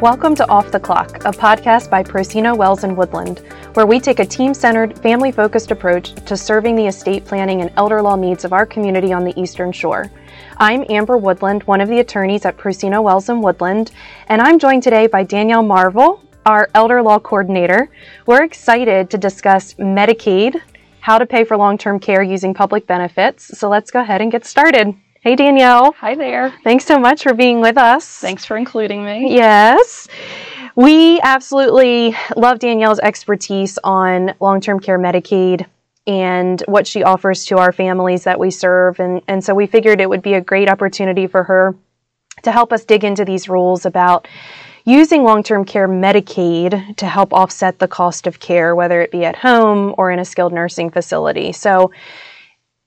Welcome to Off the Clock, a podcast by Procino Wells and Woodland, where we take a team centered, family focused approach to serving the estate planning and elder law needs of our community on the Eastern Shore. I'm Amber Woodland, one of the attorneys at Procino Wells and Woodland, and I'm joined today by Danielle Marvel, our elder law coordinator. We're excited to discuss Medicaid, how to pay for long term care using public benefits. So let's go ahead and get started. Hey, Danielle. Hi there. Thanks so much for being with us. Thanks for including me. Yes. We absolutely love Danielle's expertise on long term care Medicaid and what she offers to our families that we serve. And, and so we figured it would be a great opportunity for her to help us dig into these rules about using long term care Medicaid to help offset the cost of care, whether it be at home or in a skilled nursing facility. So,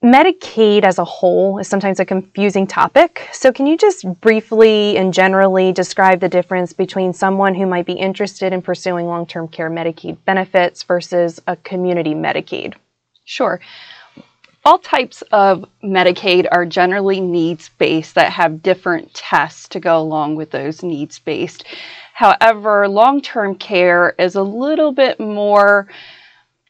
Medicaid as a whole is sometimes a confusing topic. So, can you just briefly and generally describe the difference between someone who might be interested in pursuing long term care Medicaid benefits versus a community Medicaid? Sure. All types of Medicaid are generally needs based that have different tests to go along with those needs based. However, long term care is a little bit more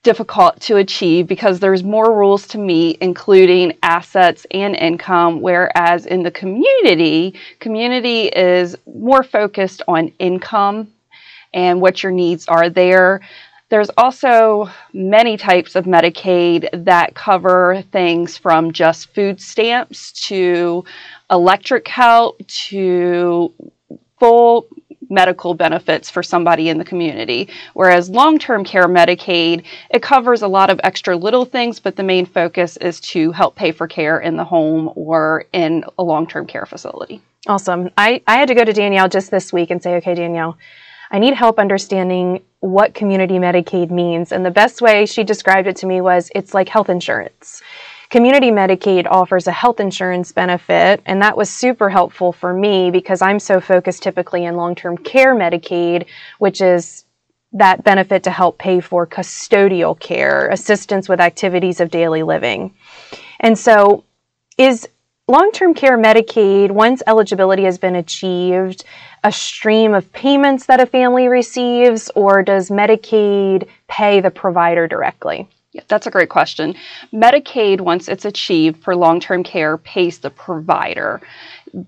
difficult to achieve because there's more rules to meet, including assets and income, whereas in the community, community is more focused on income and what your needs are there. There's also many types of Medicaid that cover things from just food stamps to electric help to full medical benefits for somebody in the community. Whereas long term care Medicaid, it covers a lot of extra little things, but the main focus is to help pay for care in the home or in a long term care facility. Awesome. I, I had to go to Danielle just this week and say, okay, Danielle, I need help understanding what community Medicaid means. And the best way she described it to me was it's like health insurance. Community Medicaid offers a health insurance benefit, and that was super helpful for me because I'm so focused typically in long term care Medicaid, which is that benefit to help pay for custodial care, assistance with activities of daily living. And so, is long term care Medicaid, once eligibility has been achieved, a stream of payments that a family receives, or does Medicaid pay the provider directly? Yeah, that's a great question. Medicaid, once it's achieved for long term care, pays the provider.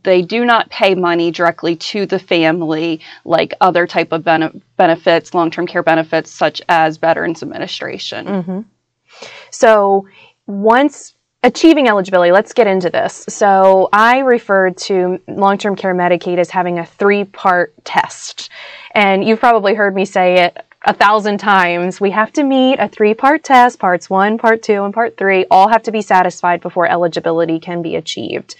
They do not pay money directly to the family like other type of bene- benefits, long term care benefits, such as Veterans Administration. Mm-hmm. So once achieving eligibility, let's get into this. So I referred to long term care Medicaid as having a three part test. And you've probably heard me say it a thousand times. We have to meet a three part test. Parts one, part two, and part three all have to be satisfied before eligibility can be achieved.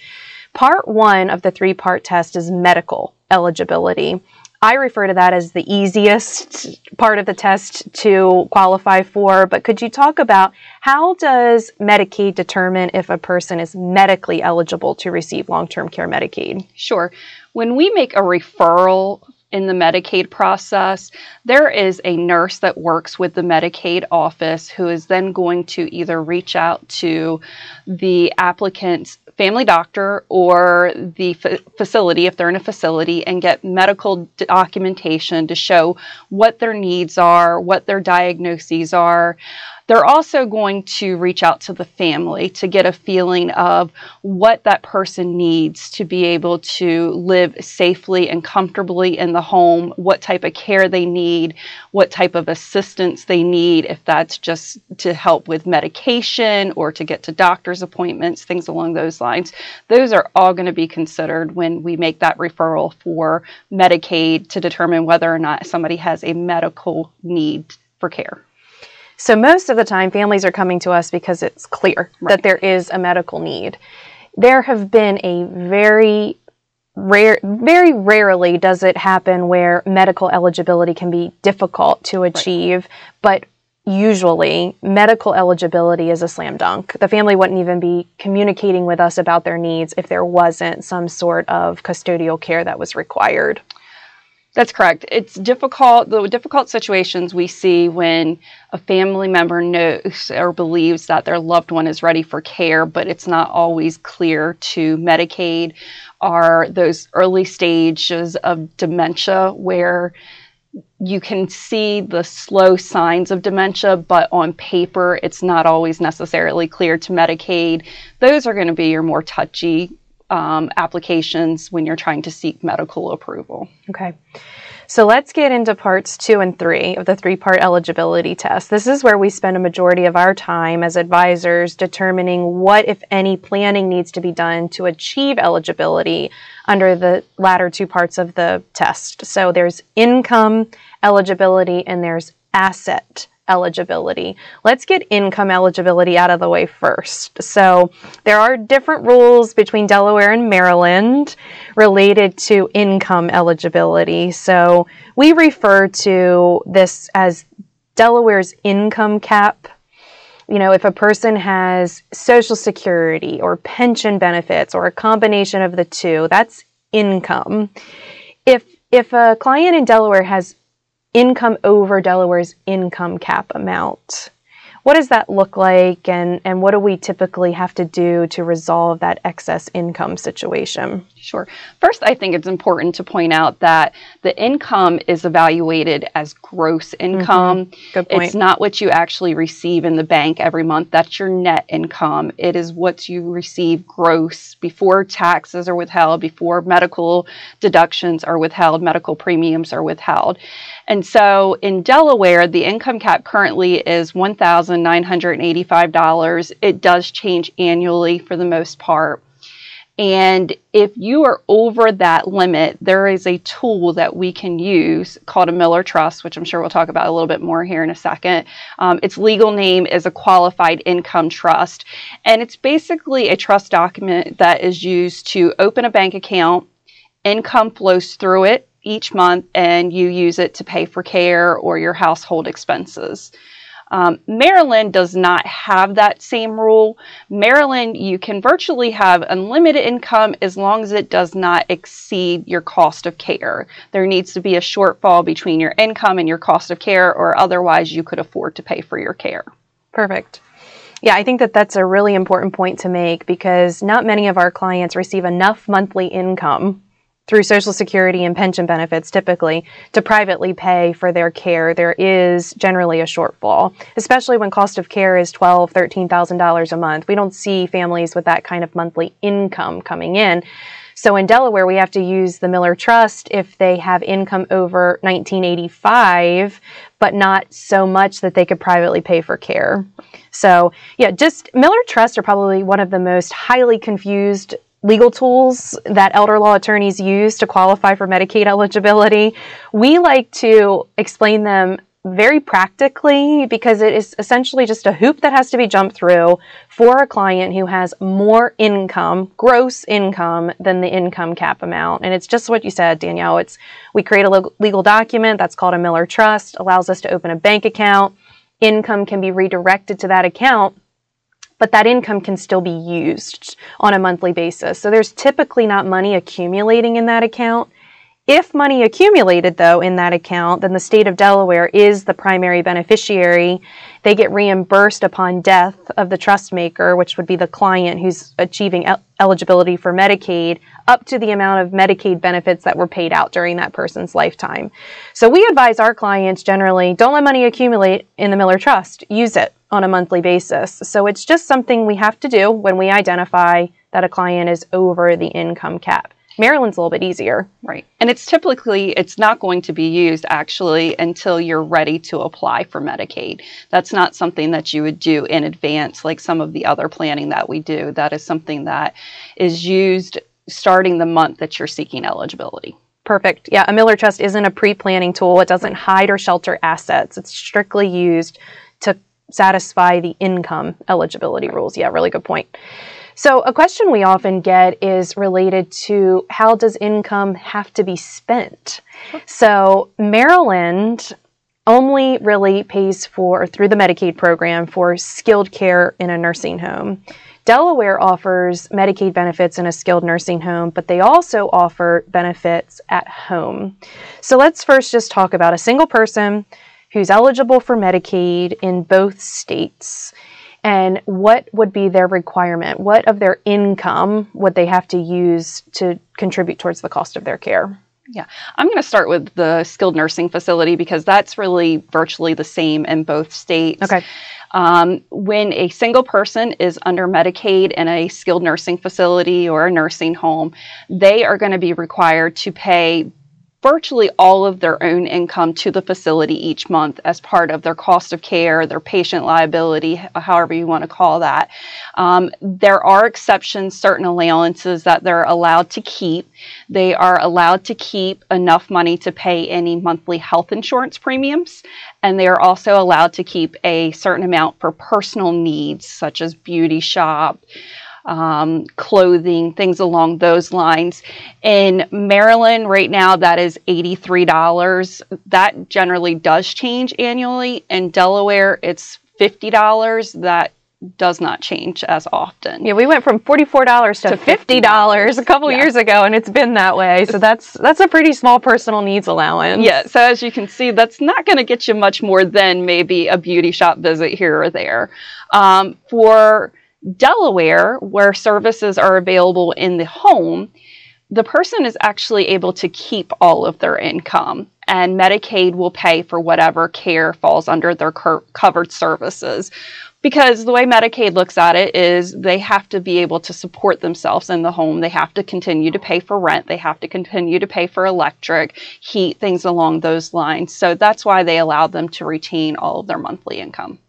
Part one of the three part test is medical eligibility. I refer to that as the easiest part of the test to qualify for, but could you talk about how does Medicaid determine if a person is medically eligible to receive long-term care Medicaid? Sure. When we make a referral in the Medicaid process, there is a nurse that works with the Medicaid office who is then going to either reach out to the applicant's family doctor or the facility, if they're in a facility, and get medical documentation to show what their needs are, what their diagnoses are. They're also going to reach out to the family to get a feeling of what that person needs to be able to live safely and comfortably in the home, what type of care they need, what type of assistance they need, if that's just to help with medication or to get to doctor's appointments, things along those lines. Those are all going to be considered when we make that referral for Medicaid to determine whether or not somebody has a medical need for care. So most of the time, families are coming to us because it's clear right. that there is a medical need. There have been a very rare, very rarely does it happen where medical eligibility can be difficult to achieve, right. but usually medical eligibility is a slam dunk. The family wouldn't even be communicating with us about their needs if there wasn't some sort of custodial care that was required. That's correct. It's difficult. The difficult situations we see when a family member knows or believes that their loved one is ready for care, but it's not always clear to Medicaid, are those early stages of dementia where you can see the slow signs of dementia, but on paper, it's not always necessarily clear to Medicaid. Those are going to be your more touchy um, applications when you're trying to seek medical approval. Okay. So let's get into parts two and three of the three part eligibility test. This is where we spend a majority of our time as advisors determining what, if any, planning needs to be done to achieve eligibility under the latter two parts of the test. So there's income eligibility and there's asset eligibility. Let's get income eligibility out of the way first. So, there are different rules between Delaware and Maryland related to income eligibility. So, we refer to this as Delaware's income cap. You know, if a person has Social Security or pension benefits or a combination of the two, that's income. If if a client in Delaware has income over Delaware's income cap amount. What does that look like, and, and what do we typically have to do to resolve that excess income situation? Sure. First, I think it's important to point out that the income is evaluated as gross income. Mm-hmm. Good point. It's not what you actually receive in the bank every month. That's your net income. It is what you receive gross before taxes are withheld, before medical deductions are withheld, medical premiums are withheld. And so in Delaware, the income cap currently is $1,985. It does change annually for the most part. And if you are over that limit, there is a tool that we can use called a Miller Trust, which I'm sure we'll talk about a little bit more here in a second. Um, its legal name is a qualified income trust. And it's basically a trust document that is used to open a bank account, income flows through it each month, and you use it to pay for care or your household expenses. Um, Maryland does not have that same rule. Maryland, you can virtually have unlimited income as long as it does not exceed your cost of care. There needs to be a shortfall between your income and your cost of care, or otherwise, you could afford to pay for your care. Perfect. Yeah, I think that that's a really important point to make because not many of our clients receive enough monthly income through Social Security and pension benefits typically to privately pay for their care, there is generally a shortfall, especially when cost of care is twelve, thirteen thousand dollars a month. We don't see families with that kind of monthly income coming in. So in Delaware, we have to use the Miller Trust if they have income over 1985, but not so much that they could privately pay for care. So yeah, just Miller Trust are probably one of the most highly confused legal tools that elder law attorneys use to qualify for Medicaid eligibility. We like to explain them very practically because it is essentially just a hoop that has to be jumped through for a client who has more income, gross income, than the income cap amount. And it's just what you said, Danielle. It's we create a legal document that's called a Miller Trust, allows us to open a bank account. Income can be redirected to that account but that income can still be used on a monthly basis. So there's typically not money accumulating in that account. If money accumulated, though, in that account, then the state of Delaware is the primary beneficiary. They get reimbursed upon death of the trust maker, which would be the client who's achieving el- eligibility for Medicaid, up to the amount of Medicaid benefits that were paid out during that person's lifetime. So we advise our clients generally don't let money accumulate in the Miller Trust, use it on a monthly basis. So it's just something we have to do when we identify that a client is over the income cap. Maryland's a little bit easier. Right. And it's typically it's not going to be used actually until you're ready to apply for Medicaid. That's not something that you would do in advance like some of the other planning that we do. That is something that is used starting the month that you're seeking eligibility. Perfect. Yeah, a Miller Trust isn't a pre-planning tool. It doesn't hide or shelter assets. It's strictly used to satisfy the income eligibility rules. Yeah, really good point. So, a question we often get is related to how does income have to be spent? So, Maryland only really pays for, through the Medicaid program, for skilled care in a nursing home. Delaware offers Medicaid benefits in a skilled nursing home, but they also offer benefits at home. So let's first just talk about a single person who's eligible for Medicaid in both states and what would be their requirement? What of their income would they have to use to contribute towards the cost of their care? Yeah, I'm going to start with the skilled nursing facility because that's really virtually the same in both states. Okay. Um, when a single person is under Medicaid in a skilled nursing facility or a nursing home, they are going to be required to pay virtually all of their own income to the facility each month as part of their cost of care, their patient liability, however you want to call that. Um, there are exceptions, certain allowances that they're allowed to keep. They are allowed to keep enough money to pay any monthly health insurance premiums, and they are also allowed to keep a certain amount for personal needs, such as beauty shop um, clothing, things along those lines. In Maryland, right now, that is $83. That generally does change annually. In Delaware, it's $50. That does not change as often. Yeah, we went from forty-four dollars to, to fifty dollars a couple yeah. years ago, and it's been that way. So that's that's a pretty small personal needs allowance. Yeah. So as you can see, that's not going to get you much more than maybe a beauty shop visit here or there. Um, for Delaware, where services are available in the home, the person is actually able to keep all of their income, and Medicaid will pay for whatever care falls under their covered services. Because the way Medicaid looks at it is they have to be able to support themselves in the home. They have to continue to pay for rent. They have to continue to pay for electric, heat, things along those lines. So that's why they allow them to retain all of their monthly income.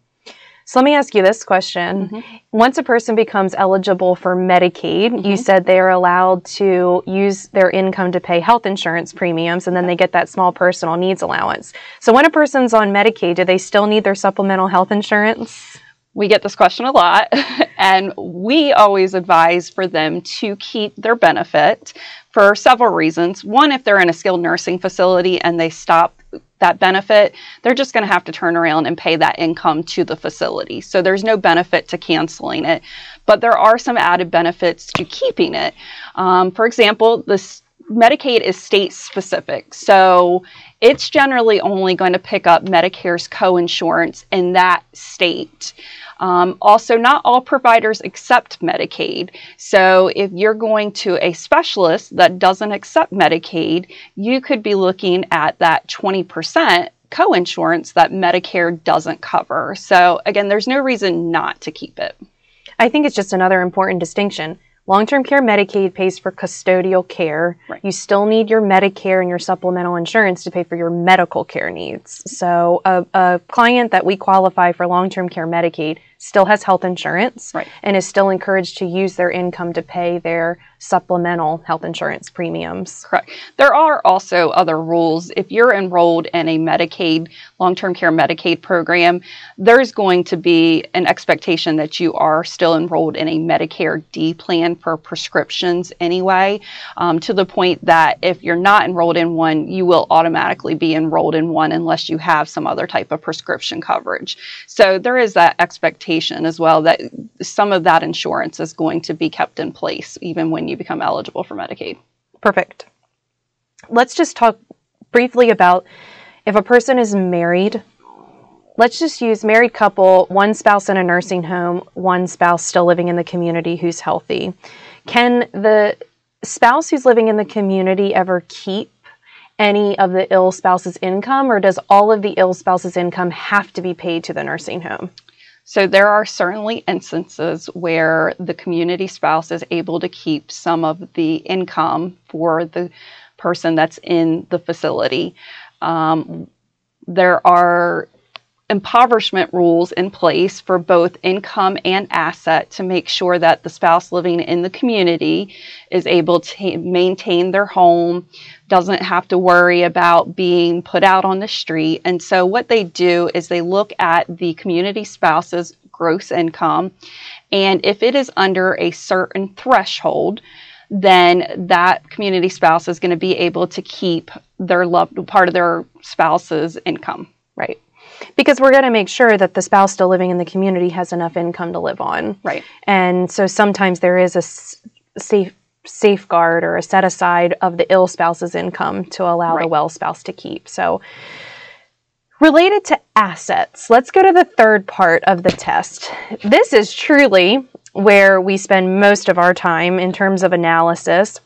So let me ask you this question. Mm-hmm. Once a person becomes eligible for Medicaid, mm-hmm. you said they are allowed to use their income to pay health insurance premiums and then they get that small personal needs allowance. So when a person's on Medicaid, do they still need their supplemental health insurance? We get this question a lot, and we always advise for them to keep their benefit for several reasons. One, if they're in a skilled nursing facility and they stop that benefit, they're just going to have to turn around and pay that income to the facility. So there's no benefit to canceling it, but there are some added benefits to keeping it. Um, for example, this Medicaid is state specific. So it's generally only going to pick up Medicare's coinsurance in that state. Um, also, not all providers accept Medicaid. So, if you're going to a specialist that doesn't accept Medicaid, you could be looking at that 20% coinsurance that Medicare doesn't cover. So, again, there's no reason not to keep it. I think it's just another important distinction. Long term care Medicaid pays for custodial care. Right. You still need your Medicare and your supplemental insurance to pay for your medical care needs. So, a, a client that we qualify for long term care Medicaid still has health insurance right. and is still encouraged to use their income to pay their supplemental health insurance premiums. Correct. There are also other rules. If you're enrolled in a Medicaid, long term care Medicaid program, there's going to be an expectation that you are still enrolled in a Medicare D plan for prescriptions anyway, um, to the point that if you're not enrolled in one, you will automatically be enrolled in one unless you have some other type of prescription coverage. So there is that expectation expectation as well that some of that insurance is going to be kept in place even when you become eligible for Medicaid. Perfect. Let's just talk briefly about if a person is married. Let's just use married couple, one spouse in a nursing home, one spouse still living in the community who's healthy. Can the spouse who's living in the community ever keep any of the ill spouse's income, or does all of the ill spouse's income have to be paid to the nursing home? So there are certainly instances where the community spouse is able to keep some of the income for the person that's in the facility. Um, there are impoverishment rules in place for both income and asset to make sure that the spouse living in the community is able to maintain their home, doesn't have to worry about being put out on the street. And so, what they do is they look at the community spouse's gross income, and if it is under a certain threshold, then that community spouse is going to be able to keep their loved part of their spouse's income. Right. Because we're going to make sure that the spouse still living in the community has enough income to live on. Right. And so sometimes there is a safe safeguard or a set aside of the ill spouse's income to allow right. the well spouse to keep. So related to assets, let's go to the third part of the test. This is truly where we spend most of our time in terms of analysis.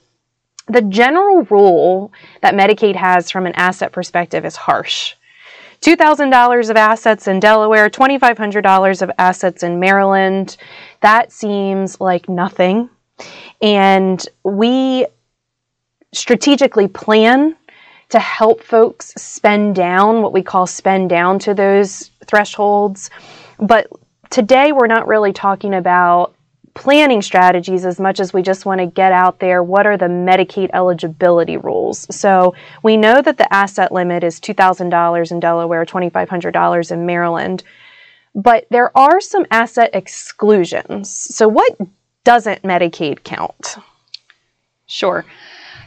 The general rule that Medicaid has from an asset perspective is harsh. $2,000 of assets in Delaware, $2,500 of assets in Maryland. That seems like nothing. And we strategically plan to help folks spend down what we call spend down to those thresholds. But today we're not really talking about planning strategies as much as we just want to get out there what are the Medicaid eligibility rules. So we know that the asset limit is $2,000 in Delaware, $2,500 in Maryland, but there are some asset exclusions. So what doesn't Medicaid count? Sure.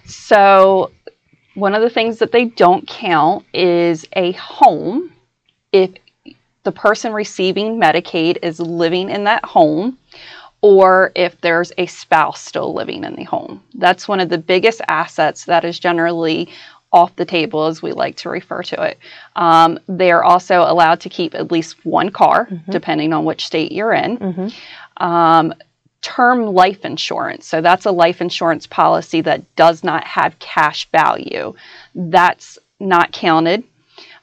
So one of the things that they don't count is a home if the person receiving Medicaid is living in that home or if there's a spouse still living in the home. That's one of the biggest assets that is generally off the table, as we like to refer to it. Um, they are also allowed to keep at least one car, mm-hmm. depending on which state you're in. Mm-hmm. Um, term life insurance. So that's a life insurance policy that does not have cash value. That's not counted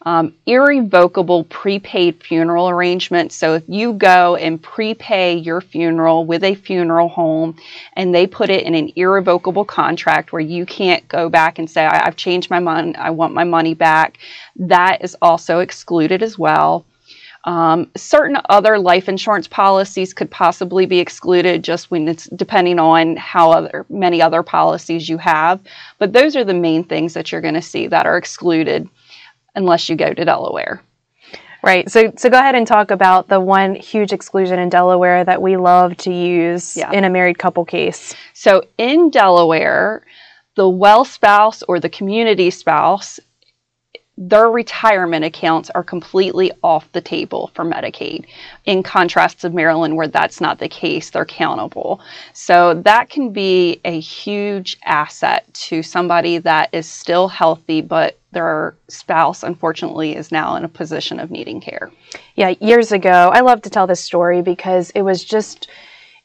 um, irrevocable prepaid funeral arrangement. So if you go and prepay your funeral with a funeral home and they put it in an irrevocable contract where you can't go back and say, I've changed my mind, I want my money back, that is also excluded as well. Um, certain other life insurance policies could possibly be excluded just when it's depending on how other many other policies you have. But those are the main things that you're going to see that are excluded unless you go to Delaware. Right. So, so go ahead and talk about the one huge exclusion in Delaware that we love to use yeah. in a married couple case. So, in Delaware, the well spouse or the community spouse their retirement accounts are completely off the table for Medicaid. In contrast to Maryland, where that's not the case, they're countable. So that can be a huge asset to somebody that is still healthy, but their spouse, unfortunately, is now in a position of needing care. Yeah, years ago, I love to tell this story because it was just,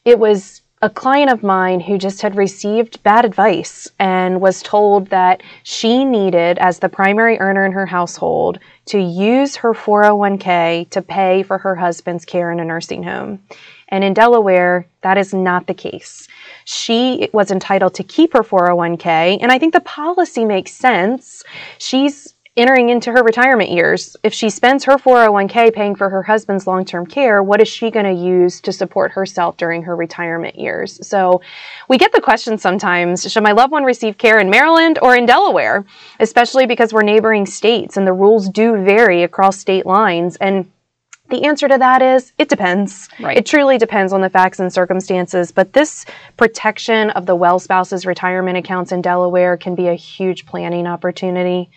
it was a client of mine who just had received bad advice and was told that she needed, as the primary earner in her household, to use her 401k to pay for her husband's care in a nursing home. And in Delaware, that is not the case. She was entitled to keep her 401k, and I think the policy makes sense. She's entering into her retirement years, if she spends her 401k paying for her husband's long term care, what is she going to use to support herself during her retirement years? So we get the question sometimes should my loved one receive care in Maryland or in Delaware? Especially because we're neighboring states and the rules do vary across state lines. And the answer to that is it depends. Right. It truly depends on the facts and circumstances. But this protection of the well spouse's retirement accounts in Delaware can be a huge planning opportunity.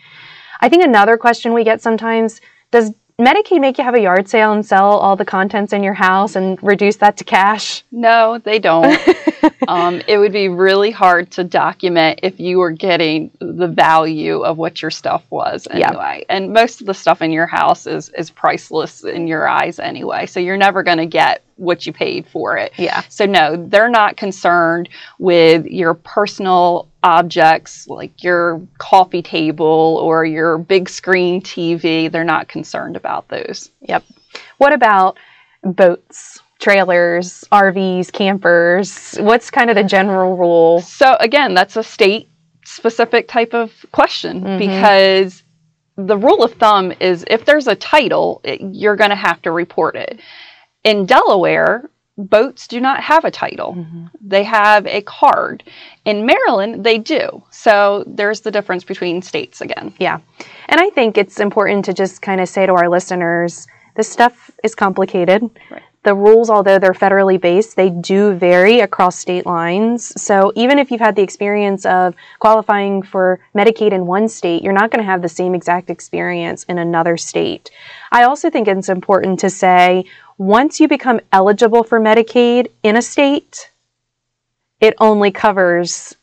I think another question we get sometimes does Medicaid make you have a yard sale and sell all the contents in your house and reduce that to cash? No, they don't. um, it would be really hard to document if you were getting the value of what your stuff was anyway. And most of the stuff in your house is is priceless in your eyes anyway. So you're never going to get what you paid for it. Yeah. So no, they're not concerned with your personal objects like your coffee table or your big screen TV. They're not concerned about those. Yep. What about boats? Trailers, RVs, campers. What's kind of the general rule? So, again, that's a state specific type of question mm-hmm. because the rule of thumb is if there's a title, it, you're going to have to report it. In Delaware, boats do not have a title. Mm-hmm. They have a card. In Maryland, they do. So there's the difference between states again. Yeah. And I think it's important to just kind of say to our listeners this stuff is complicated. Right. The rules, although they're federally based, they do vary across state lines. So even if you've had the experience of qualifying for Medicaid in one state, you're not going to have the same exact experience in another state. I also think it's important to say once you become eligible for Medicaid in a state, it only covers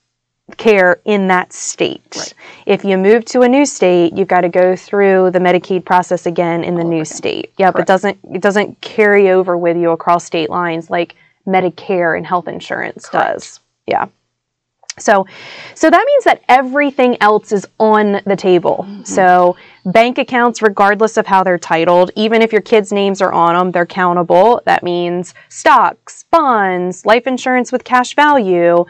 care in that state. Right. If you move to a new state, you've got to go through the Medicaid process again in the All new state. Yep, Correct. it doesn't it doesn't carry over with you across state lines like Medicare and health insurance Correct. does. Yeah. So so that means that everything else is on the table. Mm-hmm. So bank accounts regardless of how they're titled, even if your kids' names are on them, they're countable. That means stocks, bonds, life insurance with cash value,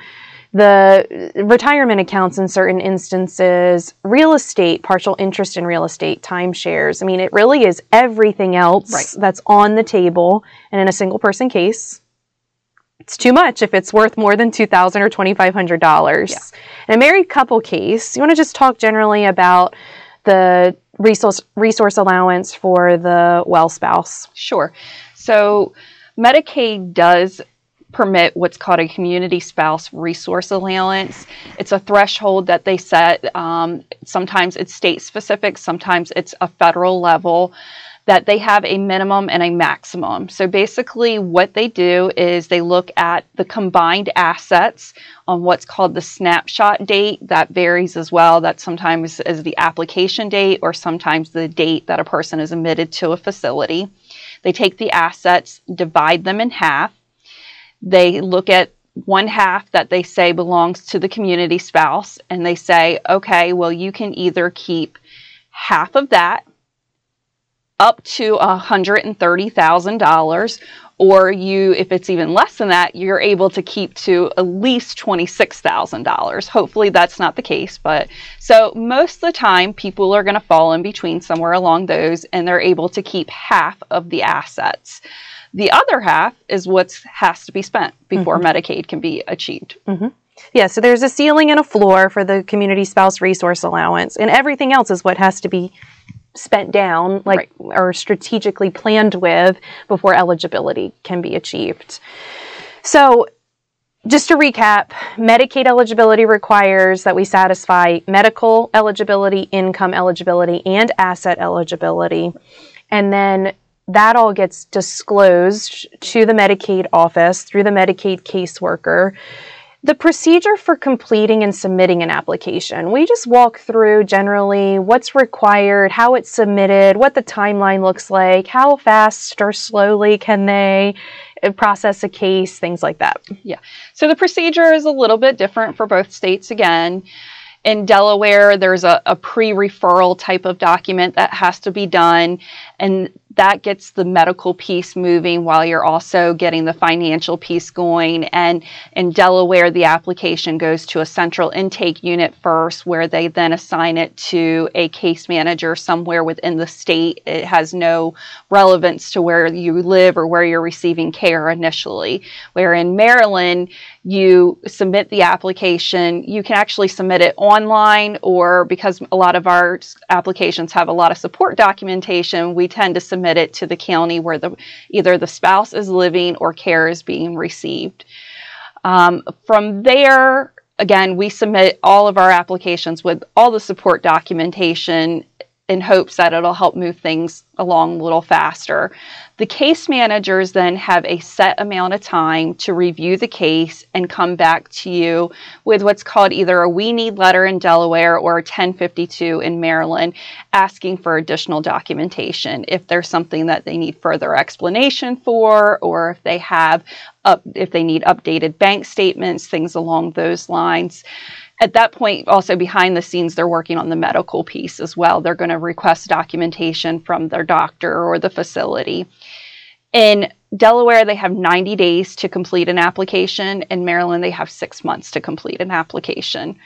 the retirement accounts in certain instances, real estate, partial interest in real estate, timeshares. I mean, it really is everything else right. that's on the table. And in a single person case, it's too much if it's worth more than 2,000 or $2,500. Yeah. In a married couple case, you want to just talk generally about the resource resource allowance for the well spouse. Sure. So Medicaid does permit what's called a community spouse resource allowance. It's a threshold that they set. Um, sometimes it's state specific, sometimes it's a federal level. That they have a minimum and a maximum. So basically, what they do is they look at the combined assets on what's called the snapshot date. That varies as well. That sometimes is the application date or sometimes the date that a person is admitted to a facility. They take the assets, divide them in half, they look at one half that they say belongs to the community spouse and they say, okay, well, you can either keep half of that up to $130,000 or you if it's even less than that you're able to keep to at least $26,000. Hopefully that's not the case, but so most of the time people are going to fall in between somewhere along those and they're able to keep half of the assets. The other half is what has to be spent before mm-hmm. Medicaid can be achieved. Mm-hmm. Yeah, so there's a ceiling and a floor for the community spouse resource allowance, and everything else is what has to be spent down, like right. or strategically planned with before eligibility can be achieved. So, just to recap, Medicaid eligibility requires that we satisfy medical eligibility, income eligibility, and asset eligibility. And then that all gets disclosed to the Medicaid office through the Medicaid caseworker. The procedure for completing and submitting an application. We just walk through generally what's required, how it's submitted, what the timeline looks like, how fast or slowly can they uh, process a case, things like that. Yeah. So the procedure is a little bit different for both states again. In Delaware, there's a, a pre referral type of document that has to be done, and that gets the medical piece moving while you're also getting the financial piece going. And in Delaware, the application goes to a central intake unit first, where they then assign it to a case manager somewhere within the state. It has no relevance to where you live or where you're receiving care initially. Where in Maryland, you submit the application. You can actually submit it online, or because a lot of our applications have a lot of support documentation, we tend to submit it to the county where the either the spouse is living or care is being received. Um, from there, again, we submit all of our applications with all the support documentation in hopes that it'll help move things along a little faster. The case managers then have a set amount of time to review the case and come back to you with what's called either a we need letter in Delaware or a 1052 in Maryland asking for additional documentation if there's something that they need further explanation for or if they have up if they need updated bank statements, things along those lines at that point, also behind the scenes, they're working on the medical piece as well. They're going to request documentation from their doctor or the facility. In Delaware, they have 90 days to complete an application. In Maryland, they have six months to complete an application.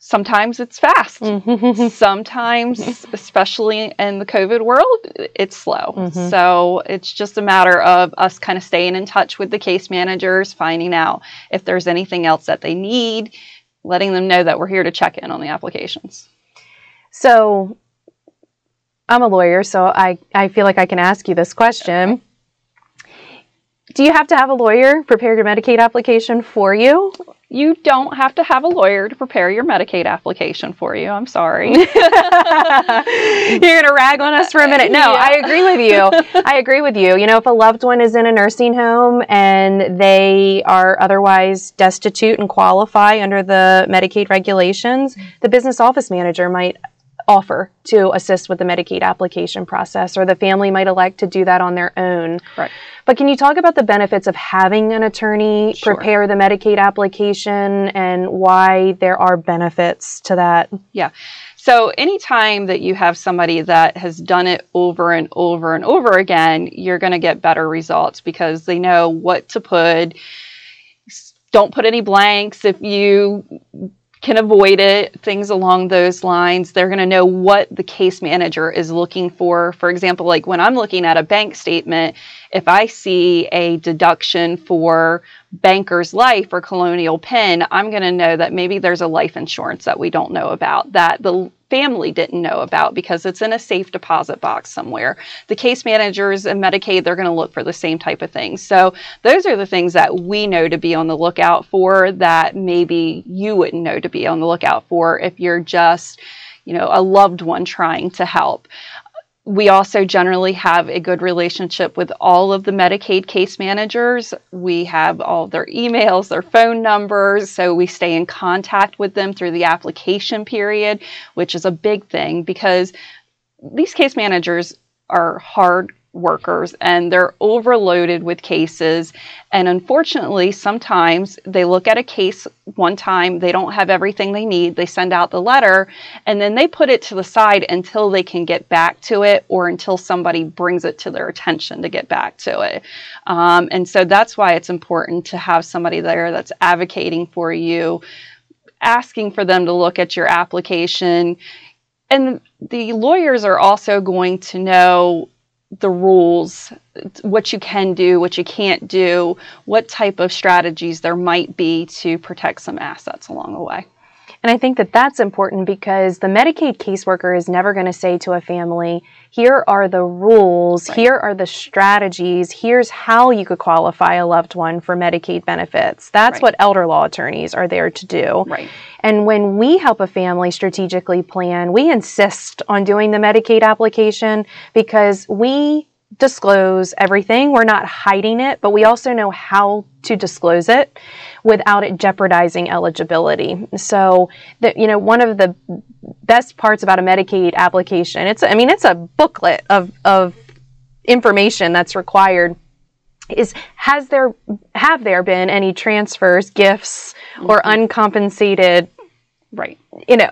Sometimes it's fast. Mm-hmm. Sometimes, especially in the COVID world, it's slow. Mm-hmm. So it's just a matter of us kind of staying in touch with the case managers, finding out if there's anything else that they need, letting them know that we're here to check in on the applications. So I'm a lawyer, so I, I feel like I can ask you this question. Do you have to have a lawyer prepare your Medicaid application for you? You don't have to have a lawyer to prepare your Medicaid application for you. I'm sorry. You're going to rag on us for a uh, minute. No, Yeah. I agree with you. I agree with you. You know, if a loved one is in a nursing home and they are otherwise destitute and qualify under the Medicaid regulations, the business office manager might offer to assist with the Medicaid application process, or the family might elect to do that on their own. Right. But can you talk about the benefits of having an attorney Sure. prepare the Medicaid application and why there are benefits to that? Yeah. So anytime that you have somebody that has done it over and over and over again, you're going to get better results because they know what to put. Don't put any blanks if you can avoid it, things along those lines. They're going to know what the case manager is looking for. For example, like when I'm looking at a bank statement, if I see a deduction for Banker's Life or Colonial Penn, I'm going to know that maybe there's a life insurance that we don't know about that the family didn't know about because it's in a safe deposit box somewhere. The case managers and Medicaid, they're going to look for the same type of things. So those are the things that we know to be on the lookout for that maybe you wouldn't know to be on the lookout for if you're just, you know, a loved one trying to help we also generally have a good relationship with all of the Medicaid case managers. We have all their emails, their phone numbers, so we stay in contact with them through the application period, which is a big thing because these case managers are hard workers and they're overloaded with cases. And unfortunately, sometimes they look at a case one time, they don't have everything they need, they send out the letter, and then they put it to the side until they can get back to it or until somebody brings it to their attention to get back to it. Um, and so that's why it's important to have somebody there that's advocating for you, asking for them to look at your application. And the lawyers are also going to know the rules, what you can do, what you can't do, what type of strategies there might be to protect some assets along the way. And I think that that's important because the Medicaid caseworker is never going to say to a family, here are the rules, Right. here are the strategies, here's how you could qualify a loved one for Medicaid benefits. That's Right. what elder law attorneys are there to do. Right. And when we help a family strategically plan, we insist on doing the Medicaid application because we disclose everything. We're not hiding it, but we also know how to disclose it without it jeopardizing eligibility. So, that you know, one of the best parts about a Medicaid application, it's I mean, it's a booklet of of information that's required is has there have there been any transfers, gifts, or mm-hmm. uncompensated Right. you know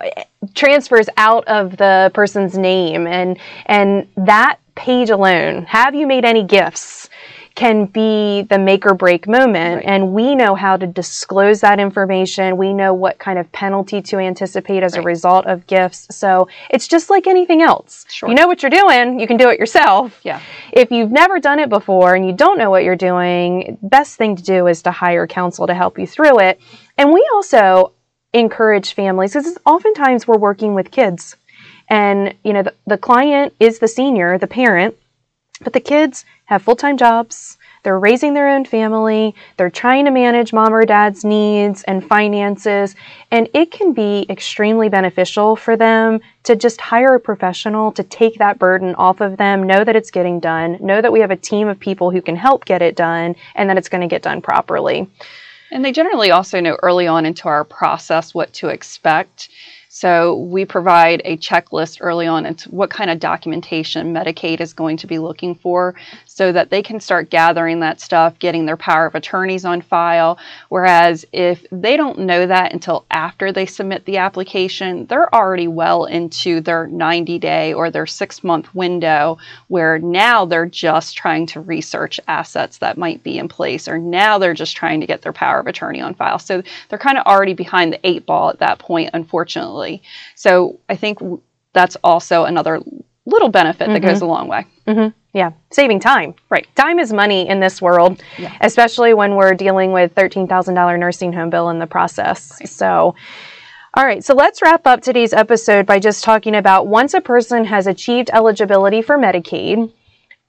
transfers out of the person's name and and that page alone have you made any gifts can be the make or break moment Right. and we know how to disclose that information we know what kind of penalty to anticipate as a result of gifts so it's just like anything else Sure. you know what you're doing you can do it yourself Yeah. if you've never done it before and you don't know what you're doing, best thing to do is to hire counsel to help you through it. And we also encourage families because oftentimes we're working with kids and you know the, the client is the senior, the parent, but the kids have full-time jobs. They're raising their own family. They're trying to manage mom or dad's needs and finances. And it can be extremely beneficial for them to just hire a professional to take that burden off of them, know that it's getting done, know that we have a team of people who can help get it done, and that it's going to get done properly. And they generally also know early on into our process what to expect. So we provide a checklist early on into what kind of documentation Medicaid is going to be looking for so that they can start gathering that stuff, getting their power of attorneys on file. Whereas if they don't know that until after they submit the application, they're already well into their 90 day or their six month window where now they're just trying to research assets that might be in place or now they're just trying to get their power of attorney on file. So they're kind of already behind the eight ball at that point, unfortunately. So I think that's also another little benefit that goes a long way. hmm Yeah, saving time. Right. Time is money in this world, Yeah. especially when we're dealing with $13,000 nursing home bill in the process. So, all right, so let's wrap up today's episode by just talking about once a person has achieved eligibility for Medicaid,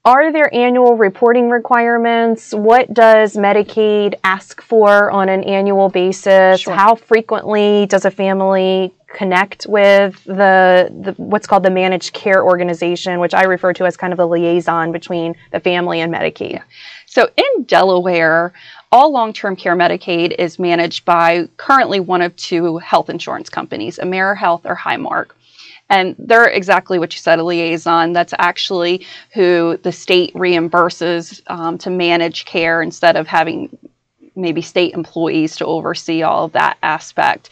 are there annual reporting requirements? What does Medicaid ask for on an annual basis? Sure. How frequently does a family connect with the, the what's called the managed care organization, which I refer to as kind of the liaison between the family and Medicaid? So in Delaware, all long term care Medicaid is managed by currently one of two health insurance companies, AmeriHealth or Highmark. And they're exactly what you said, a liaison. That's actually who the state reimburses um, to manage care instead of having maybe state employees to oversee all of that aspect.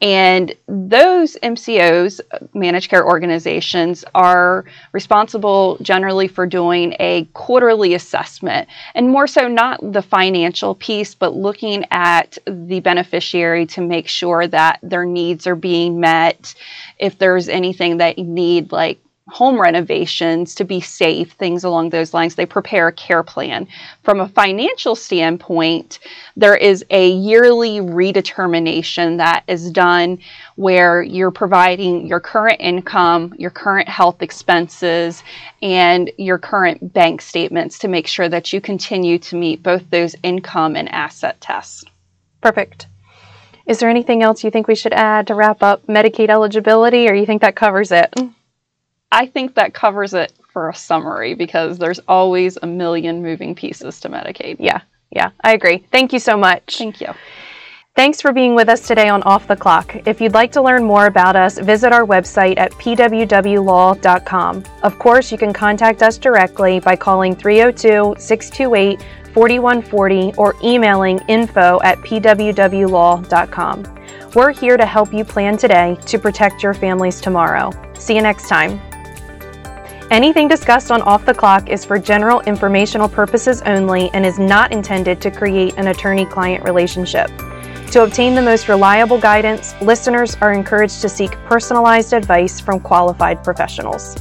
And those MCOs, managed care organizations, are responsible generally for doing a quarterly assessment and more so not the financial piece, but looking at the beneficiary to make sure that their needs are being met. If there's anything that you need, like home renovations to be safe, things along those lines. They prepare a care plan. From a financial standpoint, there is a yearly redetermination that is done where you're providing your current income, your current health expenses, and your current bank statements to make sure that you continue to meet both those income and asset tests. Perfect. Is there anything else you think we should add to wrap up Medicaid eligibility, or you think that covers it? I think that covers it for a summary because there's always a million moving pieces to Medicaid. Yeah, yeah, I agree. Thank you so much. Thank you. Thanks for being with us today on Off the Clock. If you'd like to learn more about us, visit our website at pwwlaw.com. Of course, you can contact us directly by calling 302 628 4140 or emailing info at pwwlaw.com. We're here to help you plan today to protect your families tomorrow. See you next time. Anything discussed on Off the Clock is for general informational purposes only and is not intended to create an attorney client relationship. To obtain the most reliable guidance, listeners are encouraged to seek personalized advice from qualified professionals.